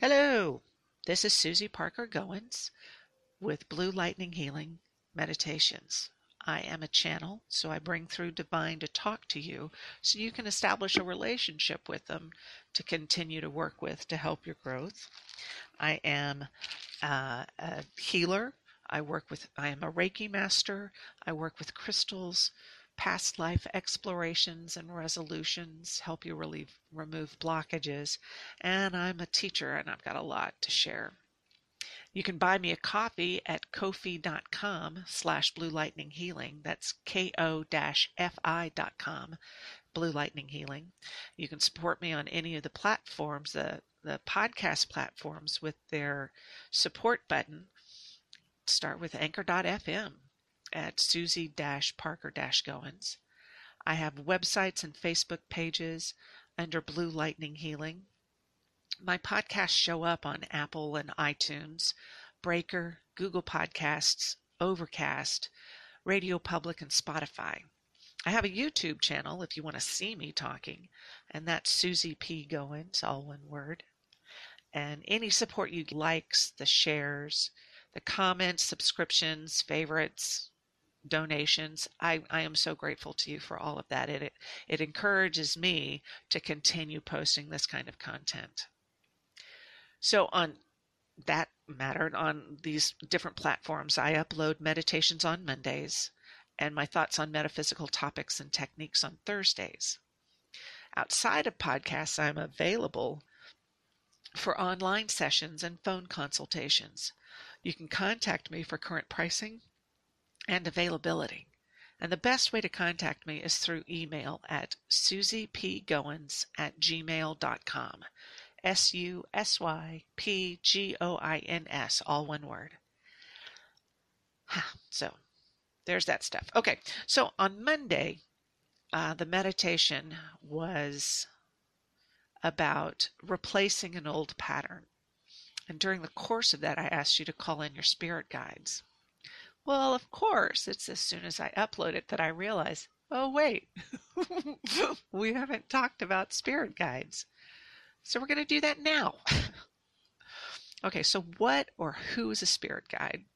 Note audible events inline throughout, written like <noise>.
Hello, this is Susy Parker Goins with Blue Lightning Healing Meditations. I am a channel, so I bring through divine to talk to you so you can establish a relationship with them to continue to work with to help your growth. I am uh, a healer. I work with, I am a Reiki master. I work with crystals, past life explorations and resolutions, help you relieve, remove blockages. And I'm a teacher and I've got a lot to share. You can buy me a coffee at ko-fi.com slash blue lightning healing. That's ko-fi.com, blue lightning healing. You can support me on any of the platforms, the, the podcast platforms with their support button. Start with anchor.fm at Susy Parker Goins. I have websites and Facebook pages under Blue Lightning Healing. My podcasts show up on Apple and iTunes, Breaker, Google Podcasts, Overcast, Radio Public, and Spotify. I have a YouTube channel if you want to see me talking, and that's Susy P. Goins, all one word. And any support you likes, the shares, the comments, subscriptions, favorites, donations. I, I am so grateful to you for all of that. It, it encourages me to continue posting this kind of content. So on that matter, on these different platforms, I upload meditations on Mondays and my thoughts on metaphysical topics and techniques on Thursdays. Outside of podcasts, I'm available for online sessions and phone consultations. You can contact me for current pricing and availability. And the best way to contact me is through email at susypgoins at gmail.com. S U S Y P G O I N S, all one word. <sighs> So there's that stuff. Okay, so on Monday, uh, the meditation was about replacing an old pattern. And during the course of that, I asked you to call in your spirit guides. Well, of course, it's as soon as I upload it that I realize, oh, wait, <laughs> we haven't talked about spirit guides. So we're going to do that now. <laughs> okay, so what or who is a spirit guide?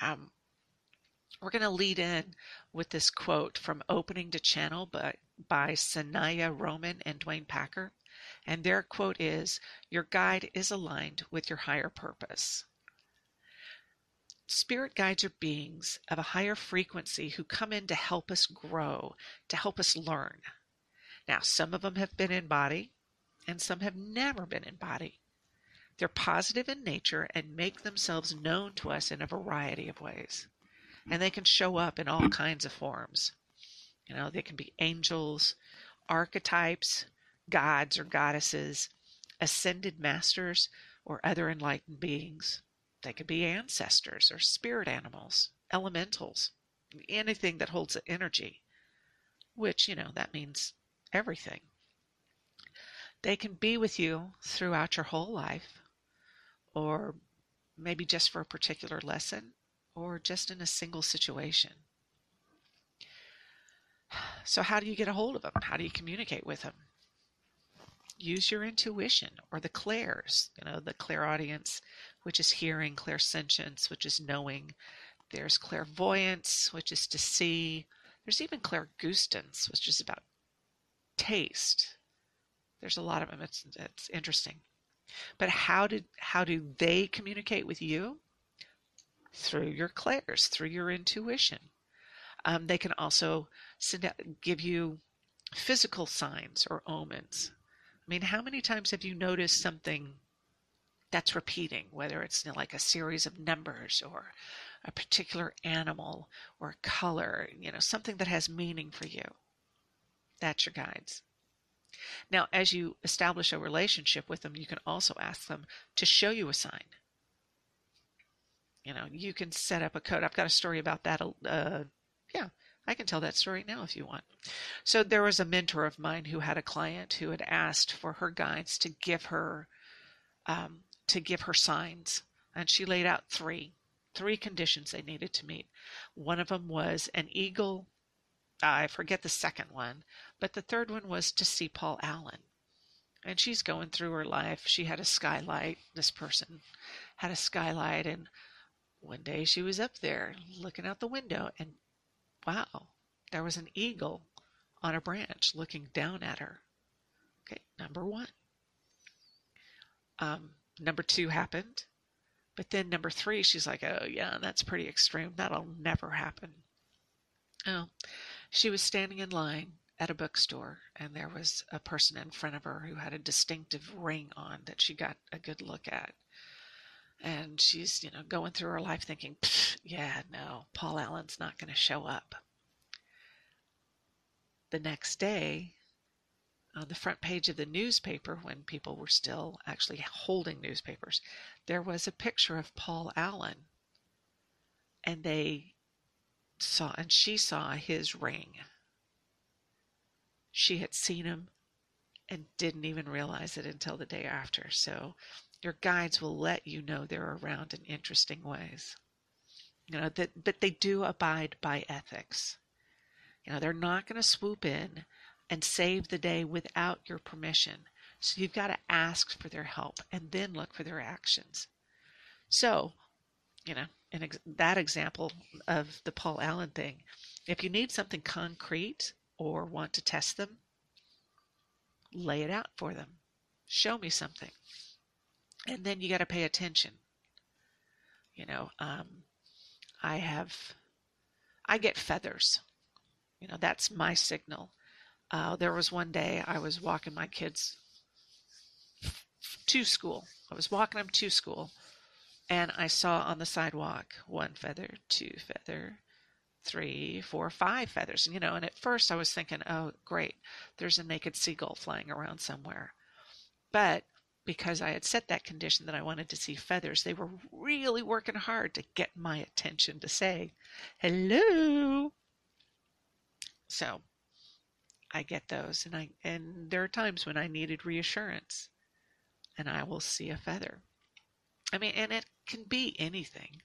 Um, we're going to lead in with this quote from Opening to Channel by, by Sanaya Roman and Duane Packer. And their quote is Your guide is aligned with your higher purpose. Spirit guides are beings of a higher frequency who come in to help us grow, to help us learn. Now, some of them have been in body, and some have never been in body. They're positive in nature and make themselves known to us in a variety of ways. And they can show up in all kinds of forms. You know, they can be angels, archetypes, gods or goddesses, ascended masters, or other enlightened beings. They could be ancestors or spirit animals, elementals, anything that holds energy, which, you know, that means everything. They can be with you throughout your whole life, or maybe just for a particular lesson, or just in a single situation. So, how do you get a hold of them? How do you communicate with them? use your intuition or the clairs, you know, the clairaudience, which is hearing, clairsentience, which is knowing. There's clairvoyance, which is to see. There's even clairgustance, which is about taste. There's a lot of them. It's, it's interesting. But how did how do they communicate with you? Through your clairs, through your intuition. Um, they can also send out, give you physical signs or omens. I mean, how many times have you noticed something that's repeating, whether it's you know, like a series of numbers or a particular animal or color, you know, something that has meaning for you? That's your guides. Now, as you establish a relationship with them, you can also ask them to show you a sign. You know, you can set up a code. I've got a story about that. Uh, yeah, I can tell that story now if you want. So there was a mentor of mine who had a client who had asked for her guides to give her um, to give her signs, and she laid out three three conditions they needed to meet. One of them was an eagle. I forget the second one, but the third one was to see Paul Allen. And she's going through her life. She had a skylight. This person had a skylight. And one day she was up there looking out the window, and wow, there was an eagle on a branch looking down at her. Okay, number one. Um, number two happened. But then number three, she's like, oh, yeah, that's pretty extreme. That'll never happen. Oh, she was standing in line at a bookstore, and there was a person in front of her who had a distinctive ring on that she got a good look at. And she's, you know, going through her life thinking, yeah, no, Paul Allen's not going to show up. The next day, on the front page of the newspaper, when people were still actually holding newspapers, there was a picture of Paul Allen. And they saw, and she saw his ring. She had seen him and didn't even realize it until the day after. So your guides will let you know they're around in interesting ways. You know, that but they do abide by ethics. You know, they're not going to swoop in and save the day without your permission. So you've got to ask for their help and then look for their actions. So, you know, in ex- that example of the Paul Allen thing, if you need something concrete or want to test them, lay it out for them. Show me something. And then you got to pay attention. You know, um, I have, I get feathers. You know, that's my signal. Uh, there was one day I was walking my kids to school. I was walking them to school, and I saw on the sidewalk one feather, two feather, three, four, five feathers. You know, and at first I was thinking, oh, great, there's a naked seagull flying around somewhere. But because I had set that condition that I wanted to see feathers, they were really working hard to get my attention to say, hello. So I get those and I and there are times when I needed reassurance and I will see a feather. I mean, and it can be anything.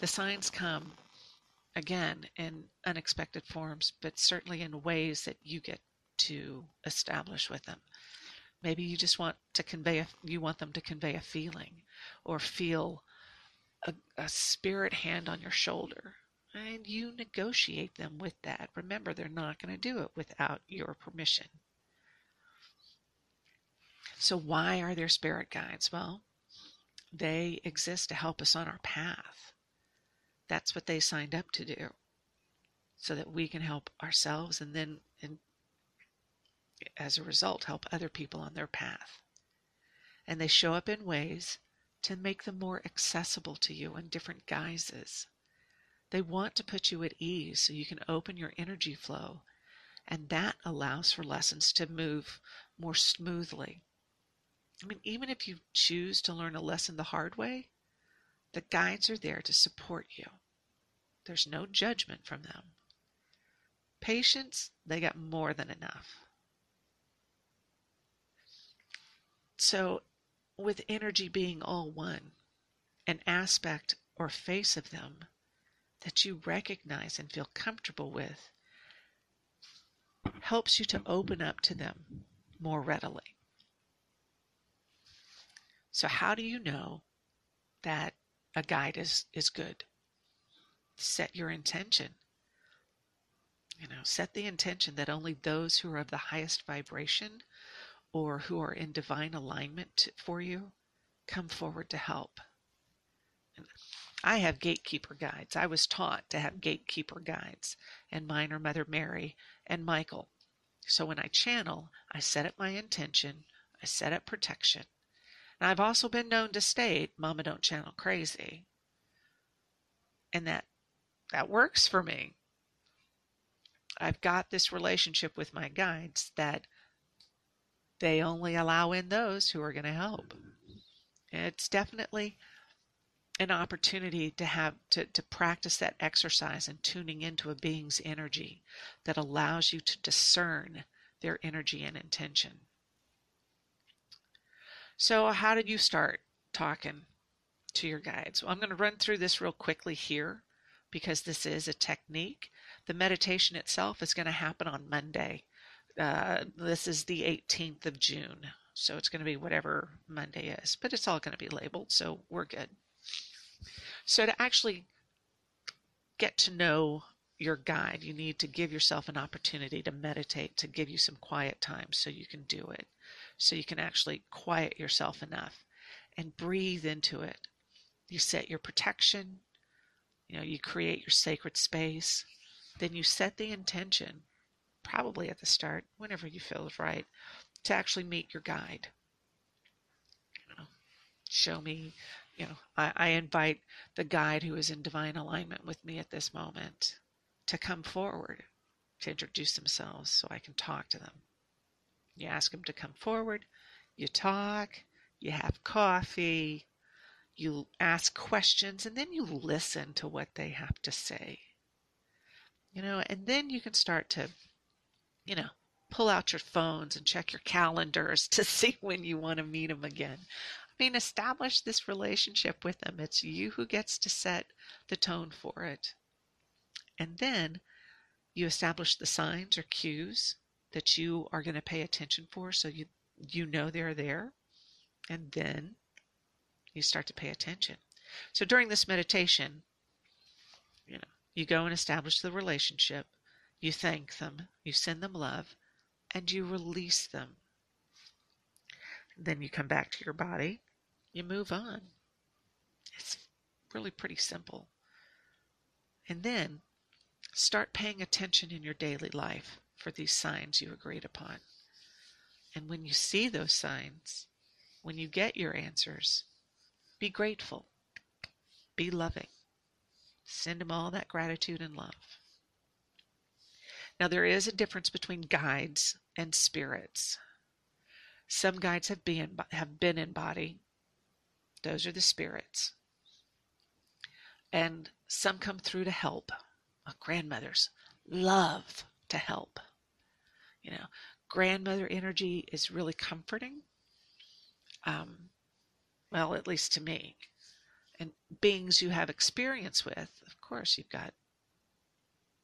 The signs come again in unexpected forms, but certainly in ways that you get to establish with them. Maybe you just want to convey a, you want them to convey a feeling or feel a, a spirit hand on your shoulder and you negotiate them with that. Remember, they're not going to do it without your permission. So, why are there spirit guides? Well, they exist to help us on our path. That's what they signed up to do, so that we can help ourselves and then, and as a result, help other people on their path. And they show up in ways to make them more accessible to you in different guises. They want to put you at ease so you can open your energy flow, and that allows for lessons to move more smoothly. I mean, even if you choose to learn a lesson the hard way, the guides are there to support you. There's no judgment from them. Patience, they got more than enough. So, with energy being all one, an aspect or face of them that you recognize and feel comfortable with helps you to open up to them more readily. So, how do you know that a guide is, is good? Set your intention. You know, set the intention that only those who are of the highest vibration or who are in divine alignment for you come forward to help. I have gatekeeper guides. I was taught to have gatekeeper guides, and mine are Mother Mary and Michael. So when I channel, I set up my intention, I set up protection. And I've also been known to state, Mama, don't channel crazy. And that that works for me. I've got this relationship with my guides that they only allow in those who are going to help. It's definitely an opportunity to have to, to practice that exercise and tuning into a being's energy that allows you to discern their energy and intention. So, how did you start talking to your guides? Well, I'm going to run through this real quickly here because this is a technique. The meditation itself is going to happen on Monday. Uh, this is the 18th of June. So it's going to be whatever Monday is, but it's all going to be labeled, so we're good. So to actually get to know your guide, you need to give yourself an opportunity to meditate, to give you some quiet time so you can do it. So you can actually quiet yourself enough and breathe into it. You set your protection, you know, you create your sacred space, then you set the intention, probably at the start, whenever you feel is right, to actually meet your guide. Show me, you know, I, I invite the guide who is in divine alignment with me at this moment to come forward to introduce themselves so I can talk to them. You ask them to come forward, you talk, you have coffee, you ask questions, and then you listen to what they have to say. You know, and then you can start to, you know, pull out your phones and check your calendars <laughs> to see when you want to meet them again. Mean, establish this relationship with them. It's you who gets to set the tone for it. And then you establish the signs or cues that you are going to pay attention for so you you know they're there. And then you start to pay attention. So during this meditation, you know, you go and establish the relationship, you thank them, you send them love, and you release them. Then you come back to your body, you move on. It's really pretty simple. And then start paying attention in your daily life for these signs you agreed upon. And when you see those signs, when you get your answers, be grateful. Be loving. Send them all that gratitude and love. Now, there is a difference between guides and spirits. Some guides have been, have been in body, those are the spirits. And some come through to help. grandmothers love to help. You know, grandmother energy is really comforting. Um, well, at least to me. And beings you have experience with, of course, you've got,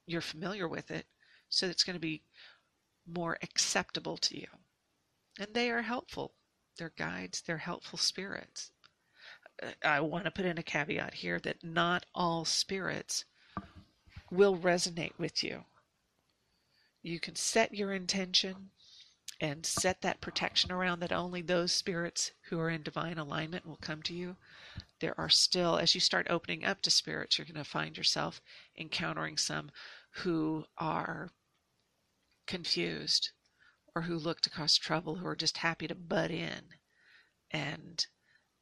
you're familiar with it, so it's going to be more acceptable to you. And they are helpful. They're guides, they're helpful spirits. I want to put in a caveat here that not all spirits will resonate with you. You can set your intention and set that protection around that only those spirits who are in divine alignment will come to you. There are still, as you start opening up to spirits, you're going to find yourself encountering some who are confused or who look to cause trouble, who are just happy to butt in. And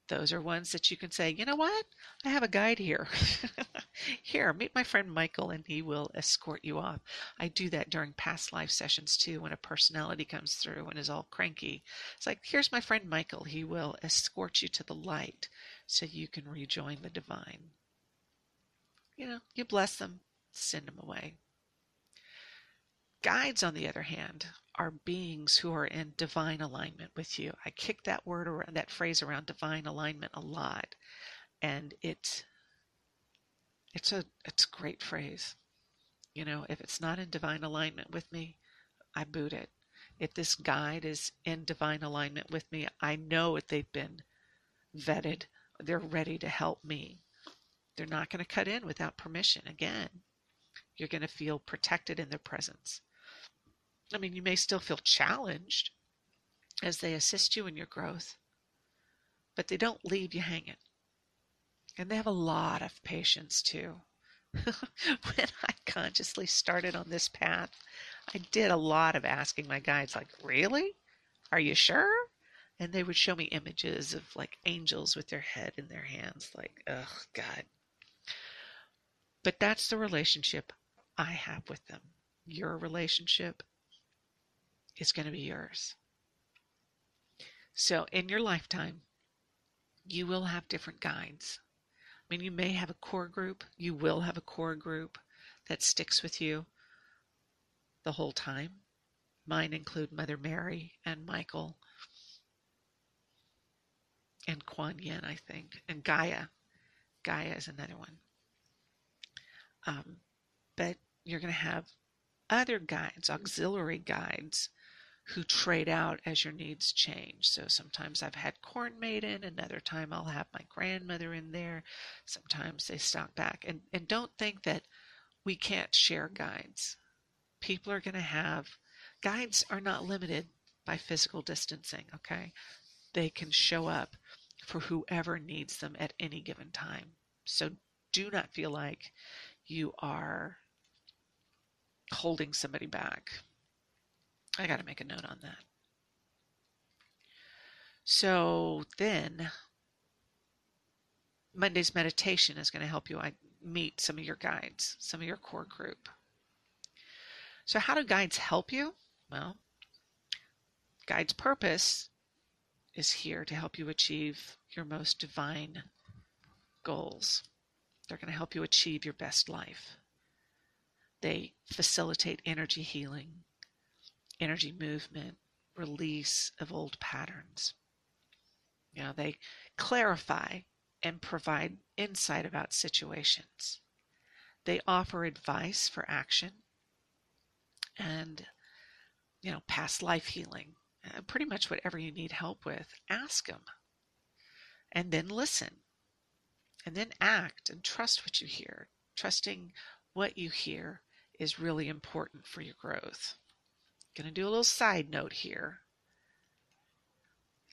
those are ones that you can say, you know what? I have a guide here. <laughs> here, meet my friend Michael and he will escort you off. I do that during past life sessions too when a personality comes through and is all cranky. It's like, here's my friend Michael. He will escort you to the light so you can rejoin the divine. You know, you bless them, send them away. Guides, on the other hand, are beings who are in divine alignment with you. I kick that word around, that phrase around divine alignment a lot, and it's it's a it's a great phrase. You know, if it's not in divine alignment with me, I boot it. If this guide is in divine alignment with me, I know that they've been vetted. They're ready to help me. They're not going to cut in without permission. Again, you're going to feel protected in their presence. I mean, you may still feel challenged as they assist you in your growth, but they don't leave you hanging. And they have a lot of patience too. <laughs> when I consciously started on this path, I did a lot of asking my guides, like, really? Are you sure? And they would show me images of like angels with their head in their hands, like, oh, God. But that's the relationship I have with them. Your relationship is going to be yours. So, in your lifetime, you will have different guides. I mean, you may have a core group, you will have a core group that sticks with you the whole time. Mine include Mother Mary and Michael and Kuan Yin, I think, and Gaia. Gaia is another one. Um, but you're going to have other guides, auxiliary guides, who trade out as your needs change. So sometimes I've had Corn Maiden, another time I'll have my grandmother in there. Sometimes they stock back. And, and don't think that we can't share guides. People are to have guides are not limited by physical distancing, okay? They can show up for whoever needs them at any given time. So do not feel like you are holding somebody back. I got to make a note on that. So then, Monday's meditation is going to help you meet some of your guides, some of your core group. So, how do guides help you? Well, guide's purpose is here to help you achieve your most divine goals. They're going to help you achieve your best life. They facilitate energy healing, energy movement, release of old patterns. You know, they clarify and provide insight about situations. They offer advice for action and, you know, past life healing. Uh, pretty much whatever you need help with, ask them. And then listen. And then act and trust what you hear. Trusting what you hear is really important for your growth. Going to do a little side note here.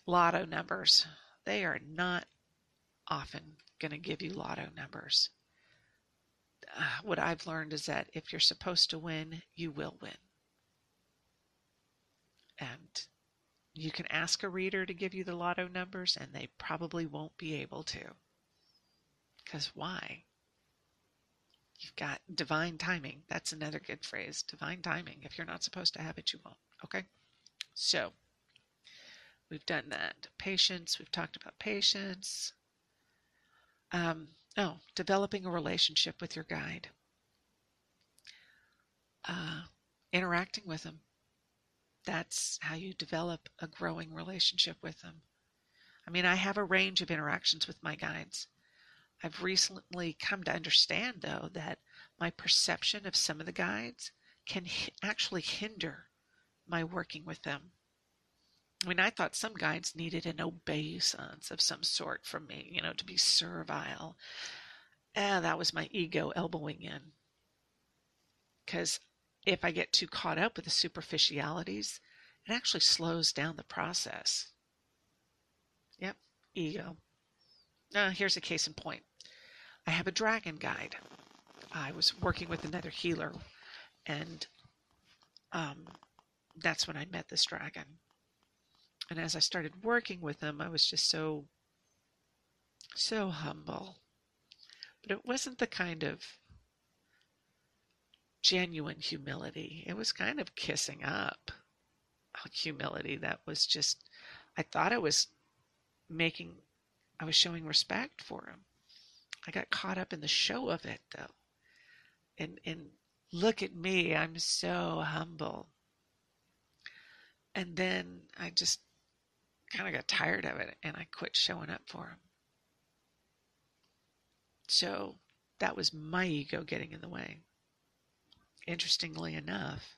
Lotto numbers. They are not often going to give you lotto numbers. Uh, what I've learned is that if you're supposed to win, you will win. And you can ask a reader to give you the lotto numbers, and they probably won't be able to. Because why? You've got divine timing. That's another good phrase. Divine timing. If you're not supposed to have it, you won't. Okay? So, we've done that. Patience. We've talked about patience. Um, oh, developing a relationship with your guide. Uh, interacting with them. That's how you develop a growing relationship with them. I mean, I have a range of interactions with my guides. I've recently come to understand, though, that my perception of some of the guides can h- actually hinder my working with them. I mean, I thought some guides needed an obeisance of some sort from me, you know, to be servile. Eh, that was my ego elbowing in. Because if I get too caught up with the superficialities, it actually slows down the process. Yep, ego. Now, here's a case in point. I have a dragon guide. I was working with another healer, and um, that's when I met this dragon. And as I started working with him, I was just so, so humble. But it wasn't the kind of genuine humility. It was kind of kissing up humility that was just, I thought I was making, I was showing respect for him. I got caught up in the show of it though. And and look at me, I'm so humble. And then I just kind of got tired of it and I quit showing up for him. So that was my ego getting in the way. Interestingly enough,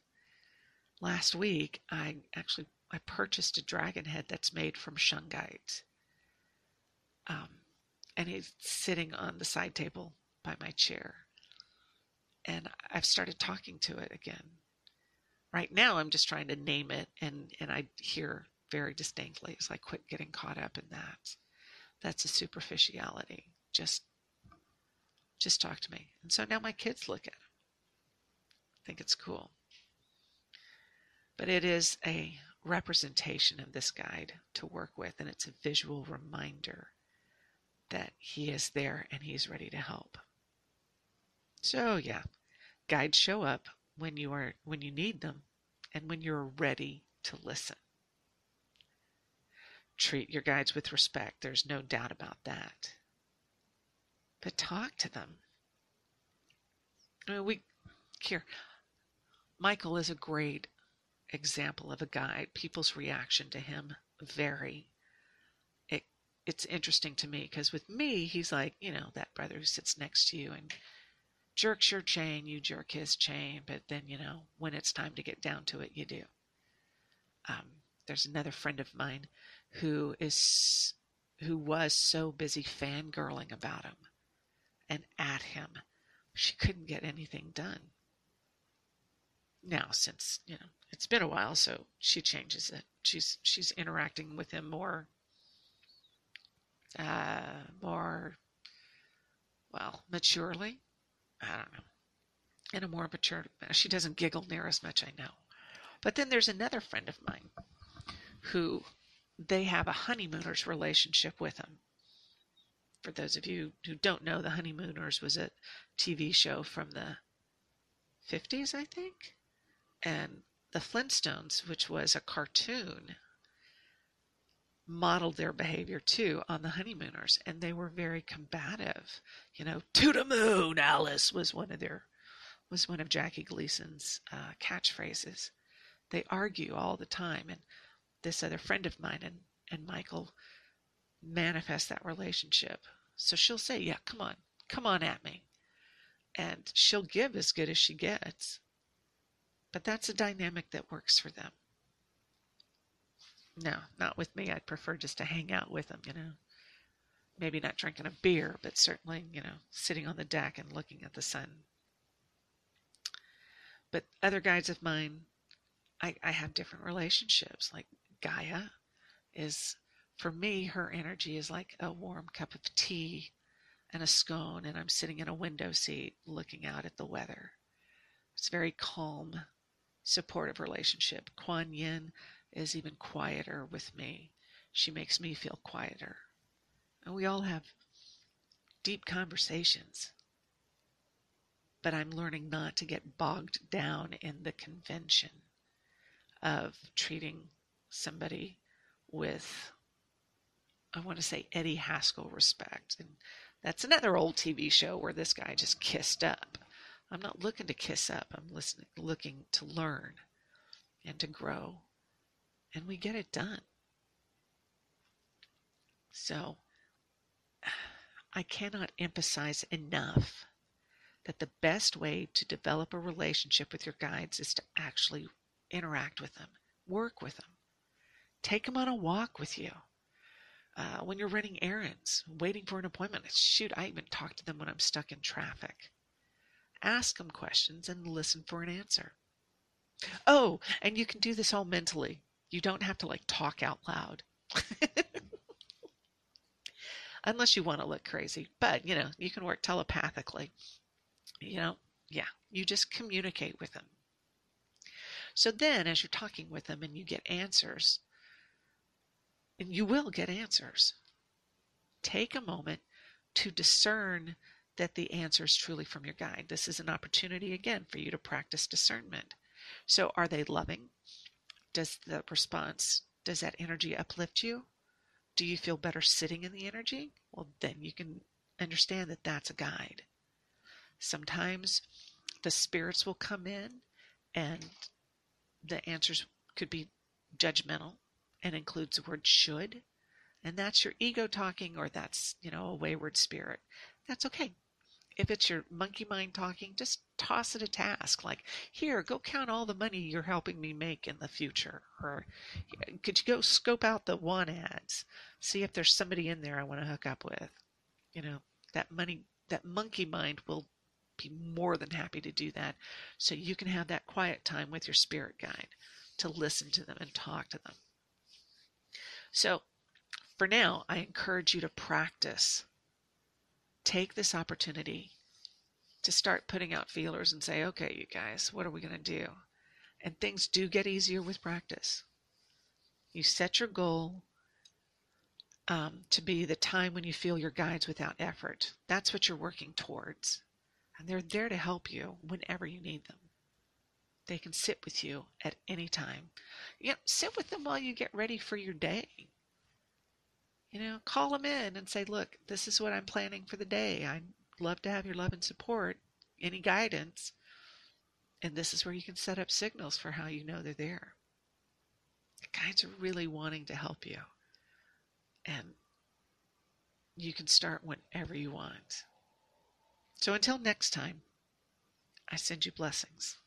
last week I actually I purchased a dragon head that's made from shungite. Um, and he's sitting on the side table by my chair. And I've started talking to it again. Right now, I'm just trying to name it, and, and I hear very distinctly as I quit getting caught up in that. That's a superficiality. Just, just talk to me. And so now my kids look at it. I think it's cool. But it is a representation of this guide to work with, and it's a visual reminder that he is there and he's ready to help. So yeah, guides show up when you are when you need them and when you're ready to listen. Treat your guides with respect. There's no doubt about that. But talk to them. I mean, we here. Michael is a great example of a guide. People's reaction to him vary it's interesting to me because with me, he's like, you know, that brother who sits next to you and jerks your chain, you jerk his chain, but then, you know, when it's time to get down to it, you do. Um, there's another friend of mine who is who was so busy fangirling about him and at him, she couldn't get anything done. Now, since you know it's been a while, so she changes it. She's she's interacting with him more, uh, more, well, maturely. I don't know, in a more mature. She doesn't giggle near as much. I know, but then there's another friend of mine who they have a honeymooners relationship with him. For those of you who don't know, The Honeymooners was a TV show from the 50s, I think. And The Flintstones, which was a cartoon, modeled their behavior too on the honeymooners and they were very combative you know to the moon alice was one of their was one of jackie gleason's uh, catchphrases they argue all the time and this other friend of mine and, and Michael manifest that relationship. So she'll say, Yeah, come on, come on at me. And she'll give as good as she gets. But that's a dynamic that works for them. No, not with me. I'd prefer just to hang out with them, you know. Maybe not drinking a beer, but certainly, you know, sitting on the deck and looking at the sun. But other guides of mine, I, I have different relationships. Like Gaia is, for me, her energy is like a warm cup of tea and a scone, and I'm sitting in a window seat looking out at the weather. It's a very calm, supportive relationship. Kuan Yin is even quieter with me. She makes me feel quieter. And we all have deep conversations. But I'm learning not to get bogged down in the convention of treating somebody with, I want to say, Eddie Haskell respect. And that's another old TV show where this guy just kissed up. I'm not looking to kiss up. I'm listening, looking to learn and to grow. And we get it done. So I cannot emphasize enough that the best way to develop a relationship with your guides is to actually interact with them, work with them. Take them on a walk with you. Uh, when you're running errands, waiting for an appointment. Shoot, I even talk to them when I'm stuck in traffic. Ask them questions and listen for an answer. Oh, and you can do this all mentally. You don't have to like talk out loud. <laughs> Unless you want to look crazy. But, you know, you can work telepathically. You know, yeah, you just communicate with them. So then, as you're talking with them and you get answers, and you will get answers. Take a moment to discern that the answer is truly from your guide. This is an opportunity again for you to practice discernment. So, are they loving? Does the response, does that energy uplift you? Do you feel better sitting in the energy? Well, then you can understand that that's a guide. Sometimes the spirits will come in and the answers could be judgmental and includes the word should, and that's your ego talking or that's, you know, a wayward spirit, that's okay. If it's your monkey mind talking, just toss it a task like, here, go count all the money you're helping me make in the future. Or could you go scope out the one ads, see if there's somebody in there I want to hook up with? You know, that money, that monkey mind will be more than happy to do that so you can have that quiet time with your spirit guide to listen to them and talk to them. So, for now, I encourage you to practice. Take this opportunity to start putting out feelers and say, okay, you guys, what are we going to do? And things do get easier with practice. You set your goal um, to be the time when you feel your guides without effort. That's what you're working towards. And they're there to help you whenever you need them. They can sit with you at any time. You know, sit with them while you get ready for your day. You know, call them in and say, look, this is what I'm planning for the day. I'd love to have your love and support, any guidance. And this is where you can set up signals for how you know they're there. The guides are really wanting to help you. And you can start whenever you want. So until next time, I send you blessings.